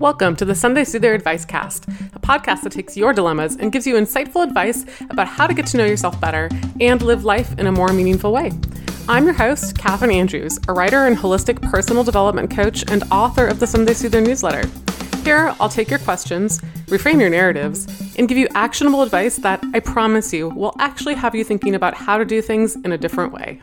Welcome to the Sunday Soother Advice Cast, a podcast that takes your dilemmas and gives you insightful advice about how to get to know yourself better and live life in a more meaningful way. I'm your host, Catherine Andrews, a writer and holistic personal development coach and author of the Sunday Soother newsletter. Here, I'll take your questions, reframe your narratives, and give you actionable advice that I promise you will actually have you thinking about how to do things in a different way.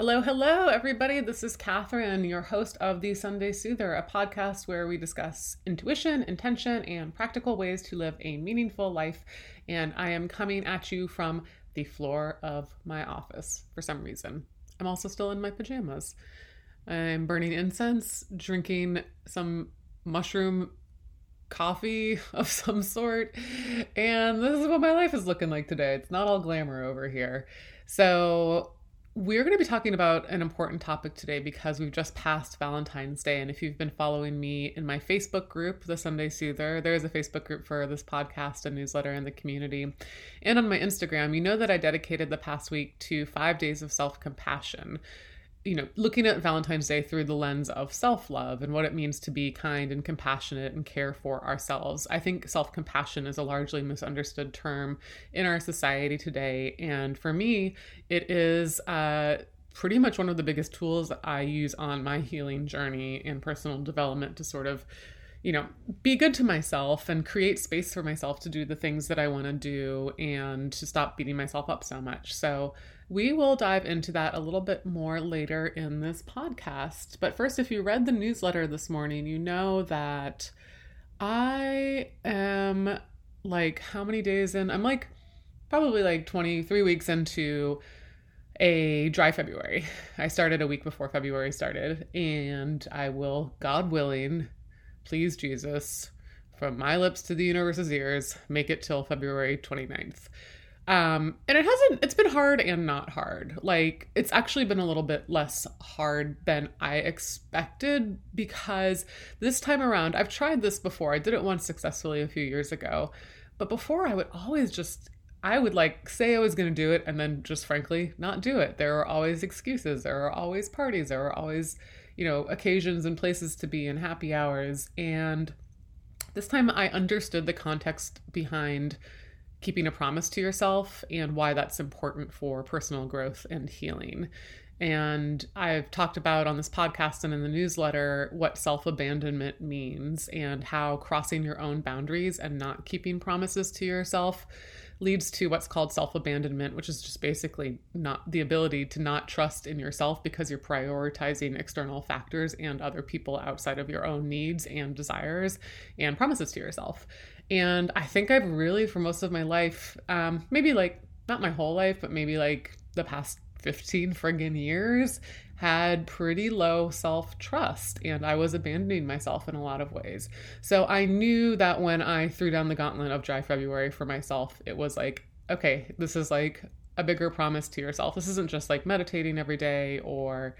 Hello, hello, everybody. This is Catherine, your host of The Sunday Soother, a podcast where we discuss intuition, intention, and practical ways to live a meaningful life. And I am coming at you from the floor of my office for some reason. I'm also still in my pajamas. I'm burning incense, drinking some mushroom coffee of some sort. And this is what my life is looking like today. It's not all glamour over here. So, we're going to be talking about an important topic today because we've just passed Valentine's Day. And if you've been following me in my Facebook group, The Sunday Soother, there is a Facebook group for this podcast and newsletter in the community. And on my Instagram, you know that I dedicated the past week to five days of self compassion you know, looking at Valentine's Day through the lens of self love and what it means to be kind and compassionate and care for ourselves. I think self compassion is a largely misunderstood term in our society today. And for me, it is uh, pretty much one of the biggest tools I use on my healing journey and personal development to sort of you know, be good to myself and create space for myself to do the things that I want to do and to stop beating myself up so much. So, we will dive into that a little bit more later in this podcast. But first, if you read the newsletter this morning, you know that I am like, how many days in? I'm like probably like 23 weeks into a dry February. I started a week before February started, and I will, God willing, please Jesus, from my lips to the universe's ears, make it till February 29th. Um, and it hasn't, it's been hard and not hard. Like, it's actually been a little bit less hard than I expected because this time around, I've tried this before. I did it once successfully a few years ago. But before, I would always just, I would like say I was going to do it and then just frankly not do it. There are always excuses. There are always parties. There are always, you know, occasions and places to be and happy hours. And this time I understood the context behind keeping a promise to yourself and why that's important for personal growth and healing. And I've talked about on this podcast and in the newsletter what self abandonment means and how crossing your own boundaries and not keeping promises to yourself leads to what's called self abandonment, which is just basically not the ability to not trust in yourself because you're prioritizing external factors and other people outside of your own needs and desires and promises to yourself. And I think I've really, for most of my life, um, maybe like not my whole life, but maybe like the past 15 friggin' years, had pretty low self trust and I was abandoning myself in a lot of ways. So I knew that when I threw down the gauntlet of dry February for myself, it was like, okay, this is like a bigger promise to yourself. This isn't just like meditating every day or,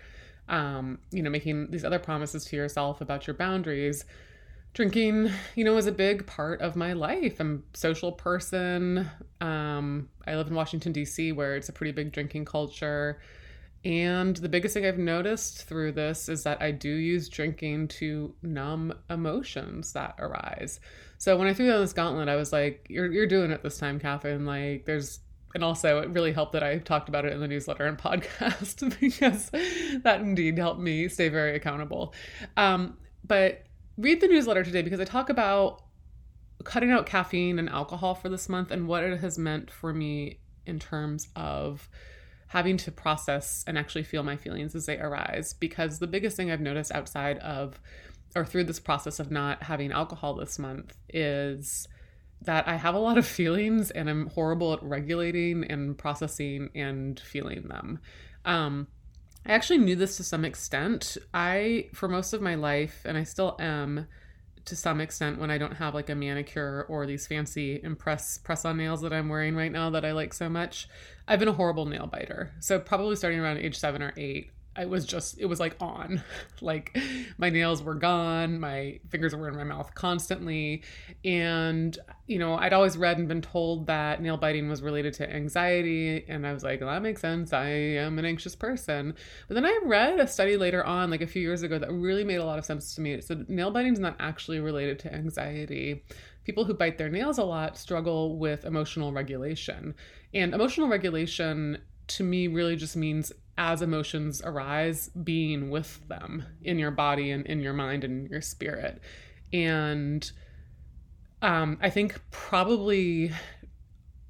um, you know, making these other promises to yourself about your boundaries drinking you know was a big part of my life. I'm a social person. Um, i live in washington d.c where it's a pretty big drinking culture. And the biggest thing i've noticed through this is that i do use drinking to numb emotions that arise. So when i threw down this gauntlet i was like you're, you're doing it this time catherine. Like there's and also it really helped that i talked about it in the newsletter and podcast because that indeed helped me stay very accountable. Um, but read the newsletter today because I talk about cutting out caffeine and alcohol for this month and what it has meant for me in terms of having to process and actually feel my feelings as they arise. Because the biggest thing I've noticed outside of or through this process of not having alcohol this month is that I have a lot of feelings and I'm horrible at regulating and processing and feeling them. Um, I actually knew this to some extent. I, for most of my life, and I still am to some extent when I don't have like a manicure or these fancy impress press on nails that I'm wearing right now that I like so much, I've been a horrible nail biter. So, probably starting around age seven or eight, I was just, it was like on. like my nails were gone, my fingers were in my mouth constantly. And, you know, I'd always read and been told that nail biting was related to anxiety. And I was like, well, that makes sense. I am an anxious person. But then I read a study later on, like a few years ago, that really made a lot of sense to me. It said nail biting is not actually related to anxiety people who bite their nails a lot struggle with emotional regulation. And emotional regulation to me really just means as emotions arise, being with them in your body and in your mind and your spirit. And um, I think probably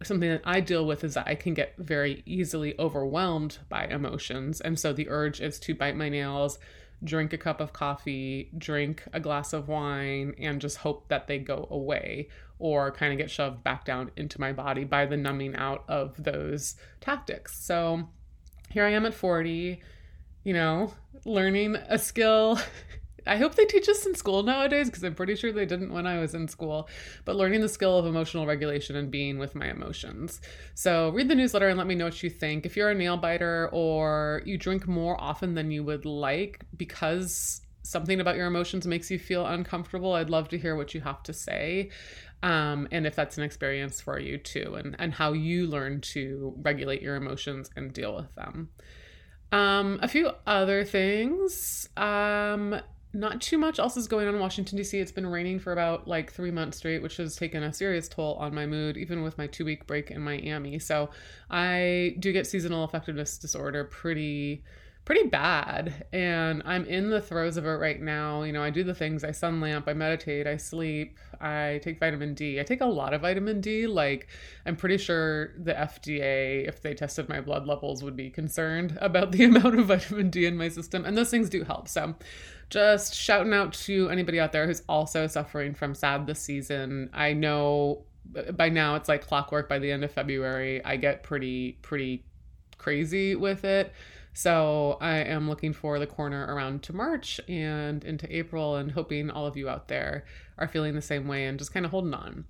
something that I deal with is that I can get very easily overwhelmed by emotions. And so the urge is to bite my nails, drink a cup of coffee, drink a glass of wine, and just hope that they go away or kind of get shoved back down into my body by the numbing out of those tactics. So here I am at 40, you know, learning a skill I hope they teach us in school nowadays because I'm pretty sure they didn't when I was in school. But learning the skill of emotional regulation and being with my emotions. So read the newsletter and let me know what you think. If you're a nail biter or you drink more often than you would like because something about your emotions makes you feel uncomfortable, I'd love to hear what you have to say. Um, and if that's an experience for you too, and, and how you learn to regulate your emotions and deal with them. Um, a few other things. Um, not too much else is going on in Washington, D.C. It's been raining for about like three months straight, which has taken a serious toll on my mood, even with my two week break in Miami. So I do get seasonal affectiveness disorder pretty pretty bad and i'm in the throes of it right now you know i do the things i sun lamp i meditate i sleep i take vitamin d i take a lot of vitamin d like i'm pretty sure the fda if they tested my blood levels would be concerned about the amount of vitamin d in my system and those things do help so just shouting out to anybody out there who's also suffering from SAD this season. I know uh, by now it's like clockwork by the end of February. I get pretty, pretty crazy with it. So I am looking for the corner around to March and into April and hoping all of you out there are feeling the same way and just kind of holding on.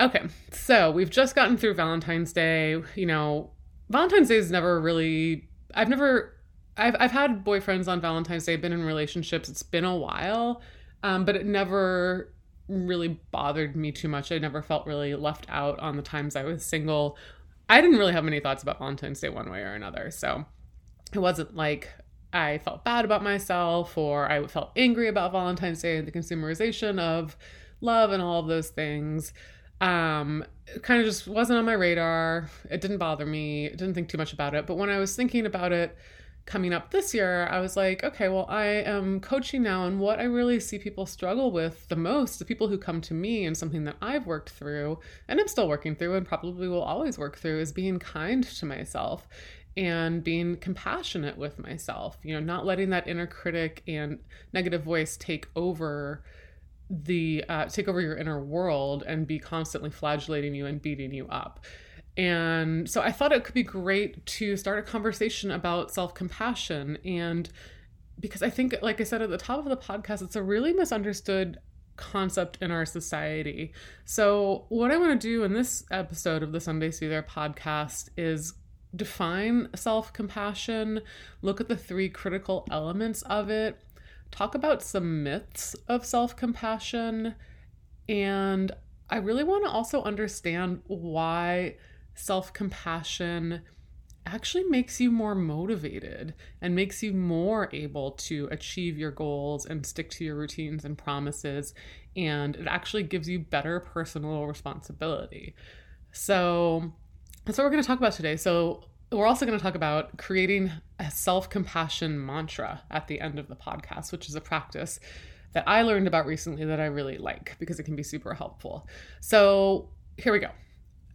Okay, so we've just gotten through Valentine's Day. You know, Valentine's Day is never really, I've never I've I've had boyfriends on Valentine's Day, been in relationships. It's been a while, um, but it never really bothered me too much. I never felt really left out on the times I was single. I didn't really have many thoughts about Valentine's Day one way or another. So it wasn't like I felt bad about myself or I felt angry about Valentine's Day and the consumerization of love and all of those things. Um, it kind of just wasn't on my radar. It didn't bother me. I didn't think too much about it. But when I was thinking about it, coming up this year, I was like, okay, well, I am coaching now, and what I really see people struggle with the most, the people who come to me and something that I've worked through, and I'm still working through, and probably will always work through, is being kind to myself and being compassionate with myself, you know, not letting that inner critic and negative voice take over the uh, take over your inner world and be constantly flagellating you and beating you up and so I thought it could be great to start a conversation about self compassion. And because I think, like I said at the top of the podcast, it's a really misunderstood concept in our society. So, what I want to do in this episode of the Sunday Soother podcast is define self compassion, look at the three critical elements of it, talk about some myths of self compassion, and I really want to also understand why self compassion actually makes you more motivated and makes you more able to achieve your goals and stick to your routines and promises. And it actually gives you better personal responsibility. So, that's what we're going to talk about today. So, we're also going to talk about creating a self compassion mantra at the end of the podcast, which is a practice that I learned about recently that I really like because it can be super helpful. So, here we go.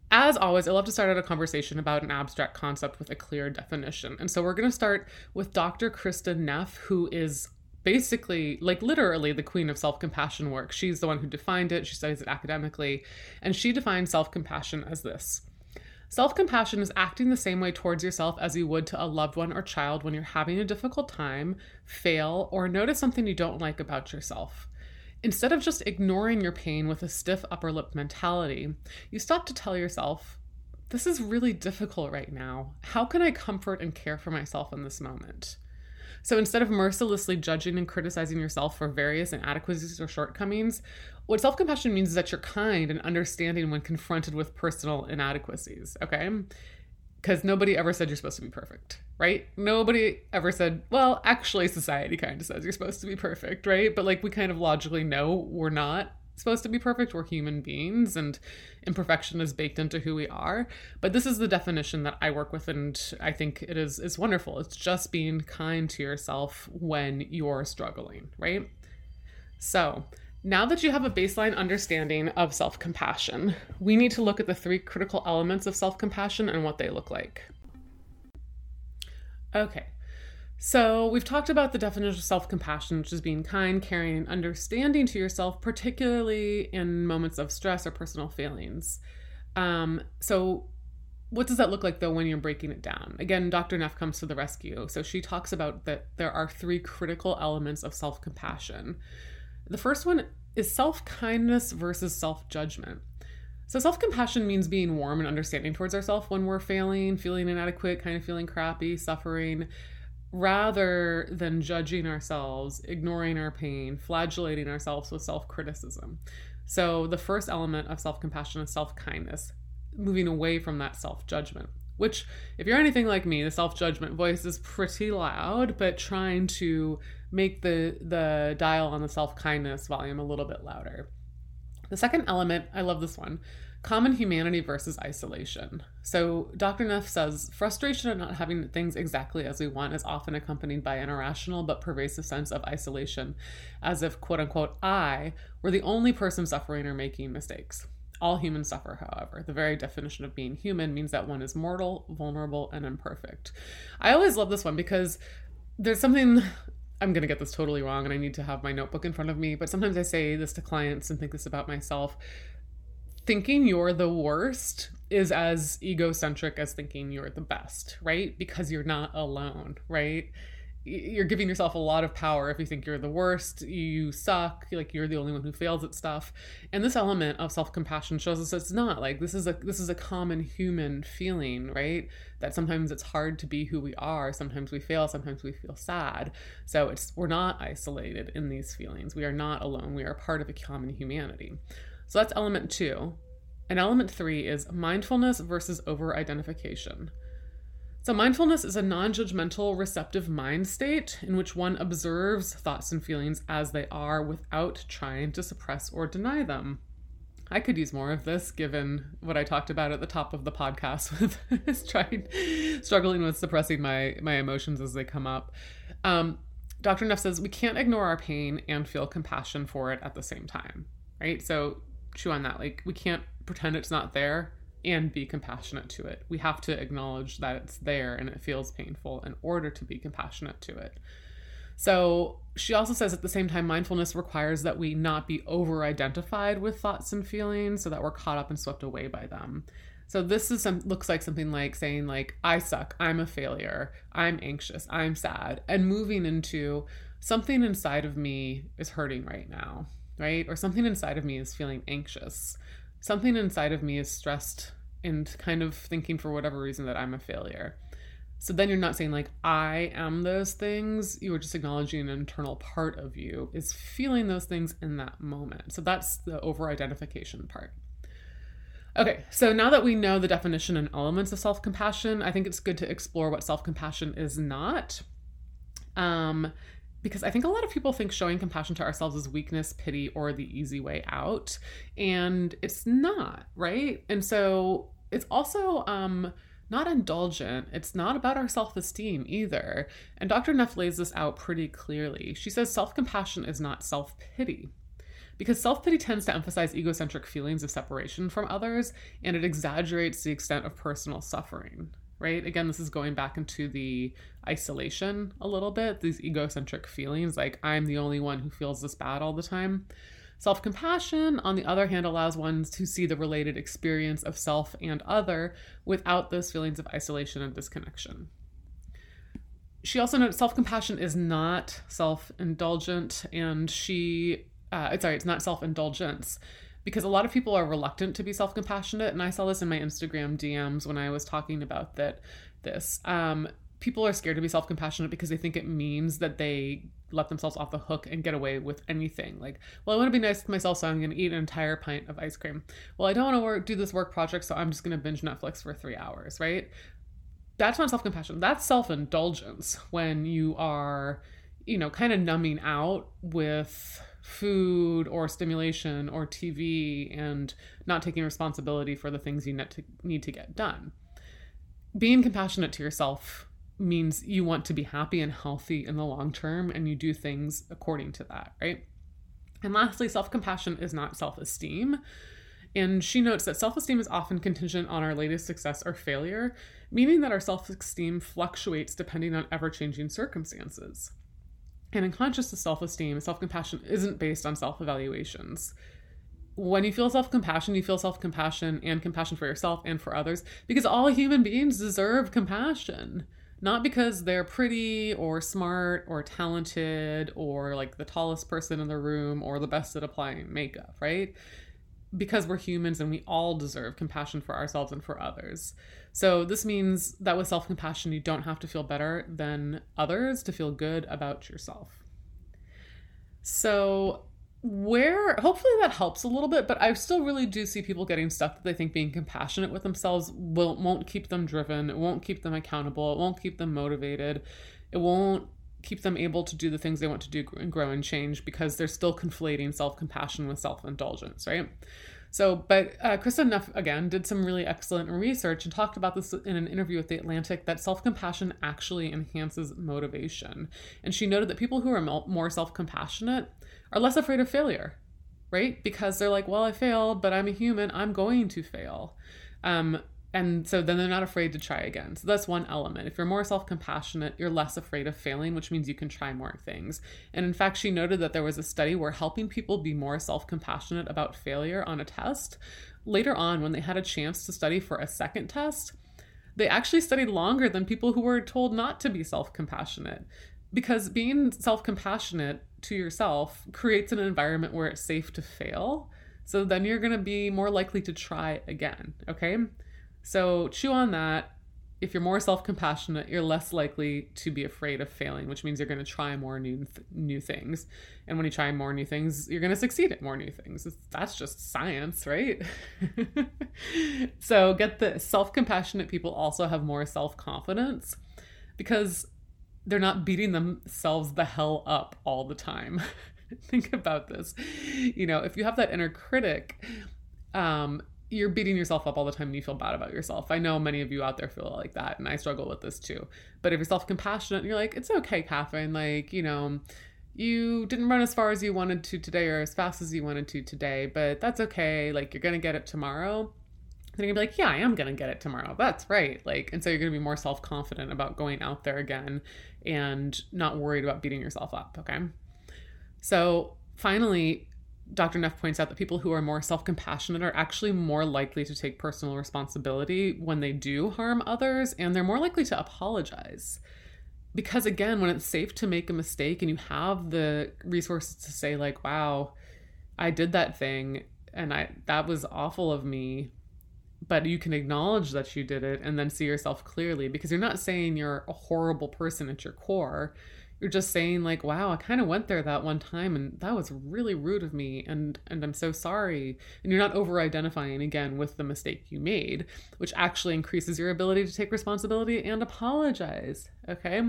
As always, I love to start out a conversation about an abstract concept with a clear definition. And so we're going to start with Dr. Kristin Neff, who is basically, like literally, the queen of self compassion work. She's the one who defined it, she studies it academically, and she defines self compassion as this. Self compassion is acting the same way towards yourself as you would to a loved one or child when you're having a difficult time, fail, or notice something you don't like about yourself. Instead of just ignoring your pain with a stiff upper lip mentality, you stop to tell yourself, This is really difficult right now. How can I comfort and care for myself in this moment? So instead of mercilessly judging and criticizing yourself for various inadequacies or shortcomings, what self compassion means is that you're kind and understanding when confronted with personal inadequacies, okay? Because nobody ever said you're supposed to be perfect, right? Nobody ever said, well, actually, society kind of says you're supposed to be perfect, right? But like we kind of logically know we're not supposed to be perfect. We're human beings and imperfection is baked into who we are. But this is the definition that I work with and I think it is is wonderful. It's just being kind to yourself when you're struggling, right? So, now that you have a baseline understanding of self compassion, we need to look at the three critical elements of self compassion and what they look like. Okay, so, we've talked about the definition of self compassion, which is being kind, caring, and understanding to yourself, particularly in moments of stress or personal failings. Um, so, what does that look like though when you're breaking it down? Again, Dr. Neff comes to the rescue. So, she talks about that there are three critical elements of self compassion. The first one is self kindness versus self judgment. So, self compassion means being warm and understanding towards ourselves when we're failing, feeling inadequate, kind of feeling crappy, suffering rather than judging ourselves, ignoring our pain, flagellating ourselves with self criticism. So, the first element of self compassion is self kindness, moving away from that self judgment. Which, if you're anything like me, the self judgment voice is pretty loud, but trying to make the, the dial on the self kindness volume a little bit louder. The second element, I love this one Common humanity versus isolation. So, Dr. Neff says frustration at not having things exactly as we want is often accompanied by an irrational but pervasive sense of isolation, as if, quote unquote, I were the only person suffering or making mistakes. All humans suffer, however. The very definition of being human means that one is mortal, vulnerable, and imperfect. I always love this one because there's something I'm going to get this totally wrong and I need to have my notebook in front of me, but sometimes I say this to clients and think this about myself thinking you're the worst is as egocentric as thinking you're the best, right? Because you're not alone, right? You're giving yourself a lot of power if you think you're the worst, you suck, like you're the only one who fails at stuff. And this element of self-compassion shows us it's not like this is a this is a common human feeling, right? That sometimes it's hard to be who we are, sometimes we fail, sometimes we feel sad. So it's we're not isolated in these feelings. We are not alone. We are part of a common humanity. So that's element two. And element three is mindfulness versus over identification. So, mindfulness is a non judgmental, receptive mind state in which one observes thoughts and feelings as they are without trying to suppress or deny them. I could use more of this given what I talked about at the top of the podcast with trying, struggling with suppressing my, my emotions as they come up. Um, Dr. Neff says we can't ignore our pain and feel compassion for it at the same time, right? So, chew on that. Like, we can't pretend it's not there and be compassionate to it. We have to acknowledge that it's there and it feels painful in order to be compassionate to it. So she also says at the same time, mindfulness requires that we not be over identified with thoughts and feelings so that we're caught up and swept away by them. So this is some looks like something like saying like I suck, I'm a failure, I'm anxious, I'm sad, and moving into something inside of me is hurting right now right? Or something inside of me is feeling anxious. Something inside of me is stressed and kind of thinking for whatever reason that I'm a failure. So then you're not saying, like, I am those things. You are just acknowledging an internal part of you is feeling those things in that moment. So that's the over identification part. Okay, so now that we know the definition and elements of self compassion, I think it's good to explore what self compassion is not. Um, because I think a lot of people think showing compassion to ourselves is weakness, pity, or the easy way out. And it's not, right? And so it's also um, not indulgent. It's not about our self esteem either. And Dr. Neff lays this out pretty clearly. She says self compassion is not self pity. Because self pity tends to emphasize egocentric feelings of separation from others, and it exaggerates the extent of personal suffering right? Again, this is going back into the isolation a little bit, these egocentric feelings like I'm the only one who feels this bad all the time. Self compassion, on the other hand, allows one to see the related experience of self and other without those feelings of isolation and disconnection. She also notes self compassion is not self indulgent, and she, uh, sorry, it's not self indulgence because a lot of people are reluctant to be self-compassionate and i saw this in my instagram dms when i was talking about that this um, people are scared to be self compassionate because they think it means that they let themselves off the hook and get away with anything. Like, well, I want to be nice to myself, so I'm going to eat an entire pint of ice cream. Well, I don't want to work, do this work project, so I'm just going to binge Netflix for three hours, right? That's not self compassion. That's self indulgence when you are, you know, kind of numbing out with food or stimulation or TV and not taking responsibility for the things you need to, get done. Being compassionate to yourself means you want to be happy and healthy in the long term and you do things according to that, right? And lastly, self compassion is not self esteem. And she notes that self esteem is often contingent on our latest success or failure, meaning that our self esteem fluctuates depending on ever changing circumstances. And contrast self esteem, self compassion isn't based on self evaluations. When you feel self compassion, you feel self compassion and compassion for yourself and for others because all human beings deserve compassion not because they're pretty or smart or talented or like the tallest person in the room or the best at applying makeup, right? Because we're humans and we all deserve compassion for ourselves and for others. So, this means that with self compassion, you don't have to feel better than others to feel good about yourself. So, where hopefully that helps a little bit but i still really do see people getting stuck that they think being compassionate with themselves will won't keep them driven it won't keep them accountable it won't keep them motivated it won't keep them able to do the things they want to do and grow and change because they're still conflating self-compassion with self-indulgence right so, but uh, Kristin Neff, again, did some really excellent research and talked about this in an interview with The Atlantic that self compassion actually enhances motivation. And she noted that people who are more self compassionate are less afraid of failure, right? Because they're like, well, I failed, but I'm a human, I'm going to fail. Um, and so then they're not afraid to try again. So that's one element. If you're more self compassionate, you're less afraid of failing, which means you can try more things. And in fact, she noted that there was a study where helping people be more self compassionate about failure on a test, later on, when they had a chance to study for a second test, they actually studied longer than people who were told not to be self compassionate. Because being self compassionate to yourself creates an environment where it's safe to fail. So then you're going to be more likely to try again. Okay. So chew on that. If you're more self-compassionate, you're less likely to be afraid of failing, which means you're going to try more new th- new things. And when you try more new things, you're going to succeed at more new things. It's, that's just science, right? so get the self-compassionate people also have more self-confidence because they're not beating themselves the hell up all the time. Think about this. You know, if you have that inner critic, um, you're beating yourself up all the time and you feel bad about yourself. I know many of you out there feel like that, and I struggle with this too. But if you're self compassionate and you're like, it's okay, Catherine, like, you know, you didn't run as far as you wanted to today or as fast as you wanted to today, but that's okay. Like, you're going to get it tomorrow. Then you're gonna be like, yeah, I am gonna get it tomorrow. That's right. Like, and so you're gonna be more self confident about going out there again and not worried about beating yourself up. Okay. So finally, Dr. Neff points out that people who are more self compassionate are actually more likely to take personal responsibility when they do harm others, and they're more likely to apologize. Because again, when it's safe to make a mistake and you have the resources to say, like, wow, I did that thing and I that was awful of me, but you can acknowledge that you did it and then see yourself clearly because you're not saying you're a horrible person at your core you're just saying like wow i kind of went there that one time and that was really rude of me and and i'm so sorry. And you're not over identifying again with the mistake you made which actually increases your ability to take responsibility and apologize okay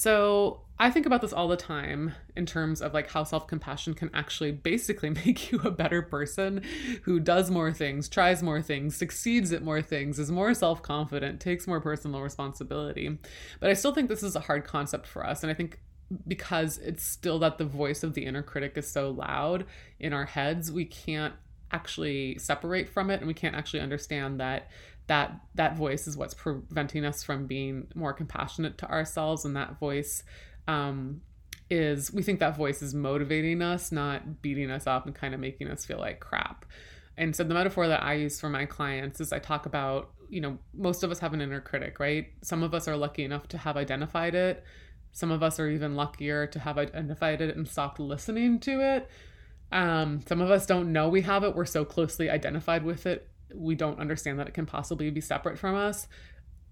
so I think about this all the time in terms of like how self compassion can actually basically make you a better person who does more things, tries more things, succeeds at more things, is more self confident, takes more personal responsibility. But I still think this is a hard concept for us. And I think because it's still that the voice of the inner critic is so loud in our heads, we can't actually separate from it and we can't actually understand that that that voice is what's preventing us from being more compassionate to ourselves. And that voice um, is we think that voice is motivating us not beating us up and kind of making us feel like crap. And so the metaphor that i use for my clients is i talk about you know most of us have an inner critic right? Some of us are lucky enough to have identified it. Some of us are even luckier to have identified it and stopped listening to it. Um, some of us don't know we have it. We're so closely identified with it we don't understand that it can possibly be separate from us.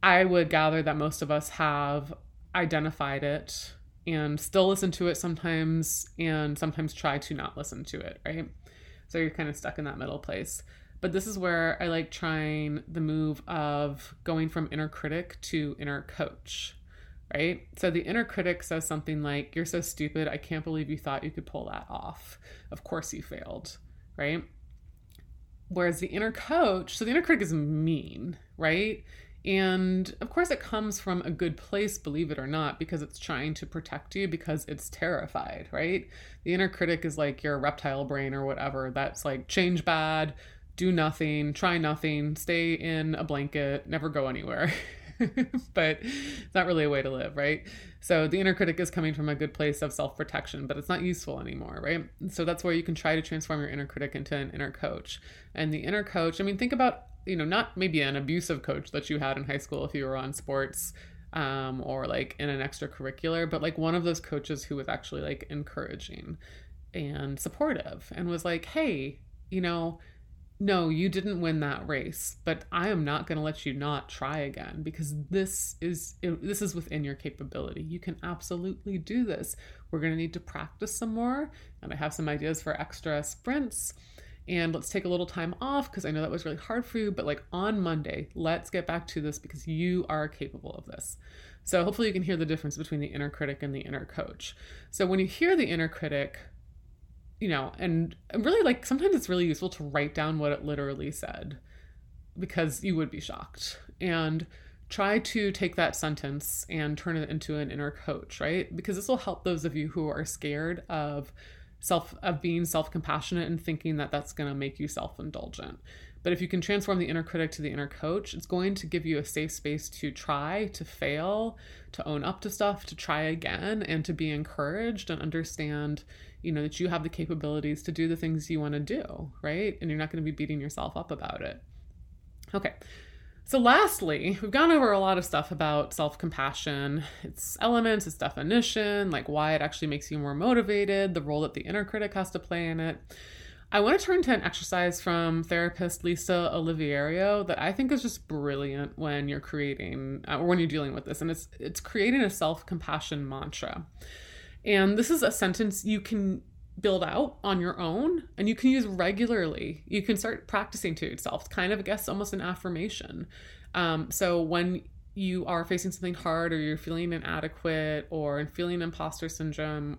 I would gather that most of us have identified it and still listen to it sometimes and sometimes try to not listen to it, right? So you're kind of stuck in that middle place. But this is where I like trying the move of going from inner critic to inner coach, right? So the inner critic says something like, You're so stupid. I can't believe you thought you could pull that off. Of course you failed, right? Whereas the inner coach, so the inner critic is mean, right? And of course, it comes from a good place, believe it or not, because it's trying to protect you because it's terrified, right? The inner critic is like your reptile brain or whatever that's like, change bad, do nothing, try nothing, stay in a blanket, never go anywhere. but it's not really a way to live, right? So the inner critic is coming from a good place of self protection, but it's not useful anymore, right? So that's where you can try to transform your inner critic into an inner coach. And the inner coach, I mean, think about, you know, not maybe an abusive coach that you had in high school if you were on sports um, or like in an extracurricular, but like one of those coaches who was actually like encouraging and supportive and was like, hey, you know, no, you didn't win that race, but I am not going to let you not try again because this is this is within your capability. You can absolutely do this. We're going to need to practice some more, and I have some ideas for extra sprints. And let's take a little time off because I know that was really hard for you, but like on Monday, let's get back to this because you are capable of this. So hopefully you can hear the difference between the inner critic and the inner coach. So when you hear the inner critic, you know, and really like sometimes it's really useful to write down what it literally said because you would be shocked. And try to take that sentence and turn it into an inner coach, right? Because this will help those of you who are scared of self of being self-compassionate and thinking that that's going to make you self-indulgent. But if you can transform the inner critic to the inner coach, it's going to give you a safe space to try, to fail, to own up to stuff, to try again, and to be encouraged and understand, you know, that you have the capabilities to do the things you want to do, right? And you're not going to be beating yourself up about it. Okay. So, lastly, we've gone over a lot of stuff about self compassion, its elements, its definition, like why it actually makes you more motivated, the role that the inner critic has to play in it. I want to turn to an exercise from therapist Lisa Olivera that I think is just brilliant when you're creating uh, or when you're dealing with this, and it's it's creating a self compassion mantra. And this is a sentence you can build out on your own and you can use regularly. You can start practicing to yourself. It's kind of, I guess, almost an affirmation. Um, so when you are facing something hard or you're feeling inadequate or feeling imposter syndrome,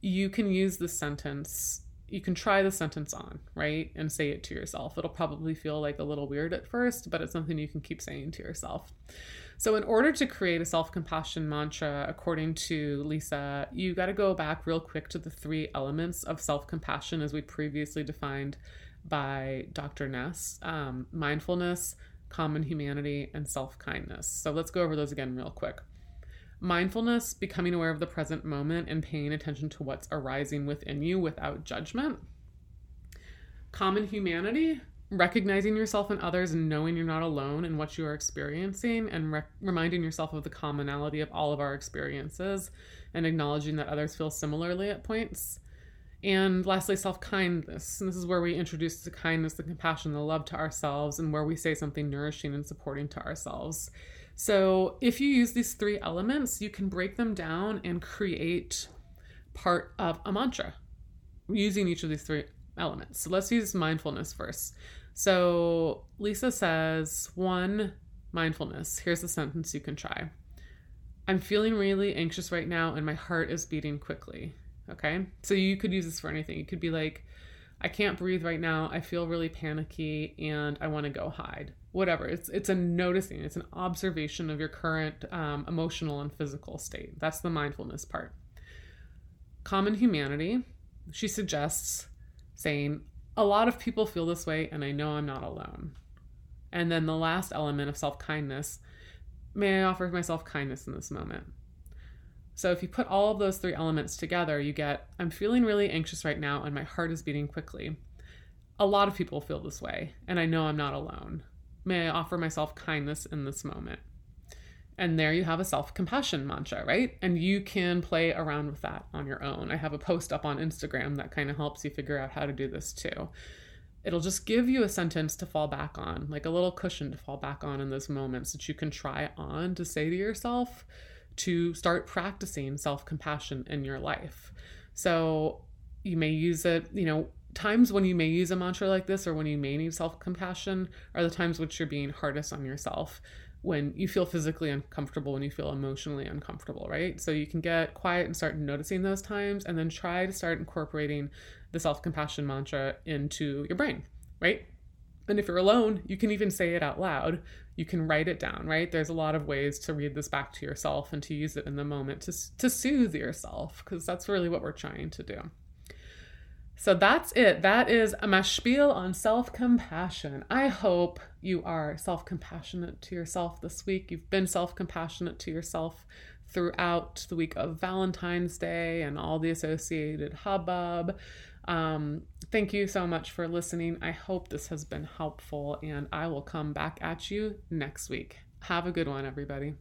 you can use this sentence you can try the sentence on, right? And say it to yourself. It'll probably feel like a little weird at first, but it's something you can keep saying to yourself. So, in order to create a self compassion mantra, according to Lisa, you got to go back real quick to the three elements of self compassion as we previously defined by Dr. Neff um, mindfulness, common humanity, and self kindness. So, let's go over those again real quick. Mindfulness, becoming aware of the present moment and paying attention to what's arising within you without judgment. Common humanity, recognizing yourself and others and knowing you're not alone in what you are experiencing and re- reminding yourself of the commonality of all of our experiences and acknowledging that others feel similarly at points. And lastly, self kindness. This is where we introduce the kindness, the compassion, the love to ourselves, and where we say something nourishing and supporting to ourselves. So, if you use these three elements, you can break them down and create part of a mantra using each of these three elements. So, let's use mindfulness first. So, Lisa says, one, mindfulness. Here's a sentence you can try I'm feeling really anxious right now, and my heart is beating quickly. Okay. So, you could use this for anything. You could be like, I can't breathe right now. I feel really panicky and I want to go hide whatever. It's it's a noticing it's an observation of your current um, emotional and physical state. That's the mindfulness part. Common humanity she suggests saying a lot of people feel this way and i know i'm not alone. And then the last element of self-kindness may i offer myself kindness in this moment? So if you put all of those three elements together you get i'm feeling really anxious right now and my heart is beating quickly. A lot of people feel this way and i know i'm not alone May I offer myself kindness in this moment? And there you have a self compassion mantra, right? And you can play around with that on your own. I have a post up on Instagram that kind of helps you figure out how to do this too. it'll just give you a sentence to fall back on, like a little cushion to fall back on in those moments that you can try on to say to yourself to start practicing self compassion in your life. So you may use it, you know, times when you may use a mantra like this or when you may need self compassion are the times which you're being hardest on yourself when you feel physically uncomfortable, when you feel emotionally uncomfortable, right? So you can get quiet and start noticing those times and then try to start incorporating the self compassion mantra into your brain, right? And if you're alone, you can even say it out loud. You can write it down, right? There's a lot of ways to read this back to yourself and to use it in the moment to, to soothe yourself, because that's really what we're trying to do. So that's it. That is my spiel on self compassion. I hope you are self compassionate to yourself this week. You've been self compassionate to yourself throughout the week of Valentine's Day and all the associated hubbub. Um, thank you so much for listening. I hope this has been helpful, and I will come back at you next week. Have a good one, everybody.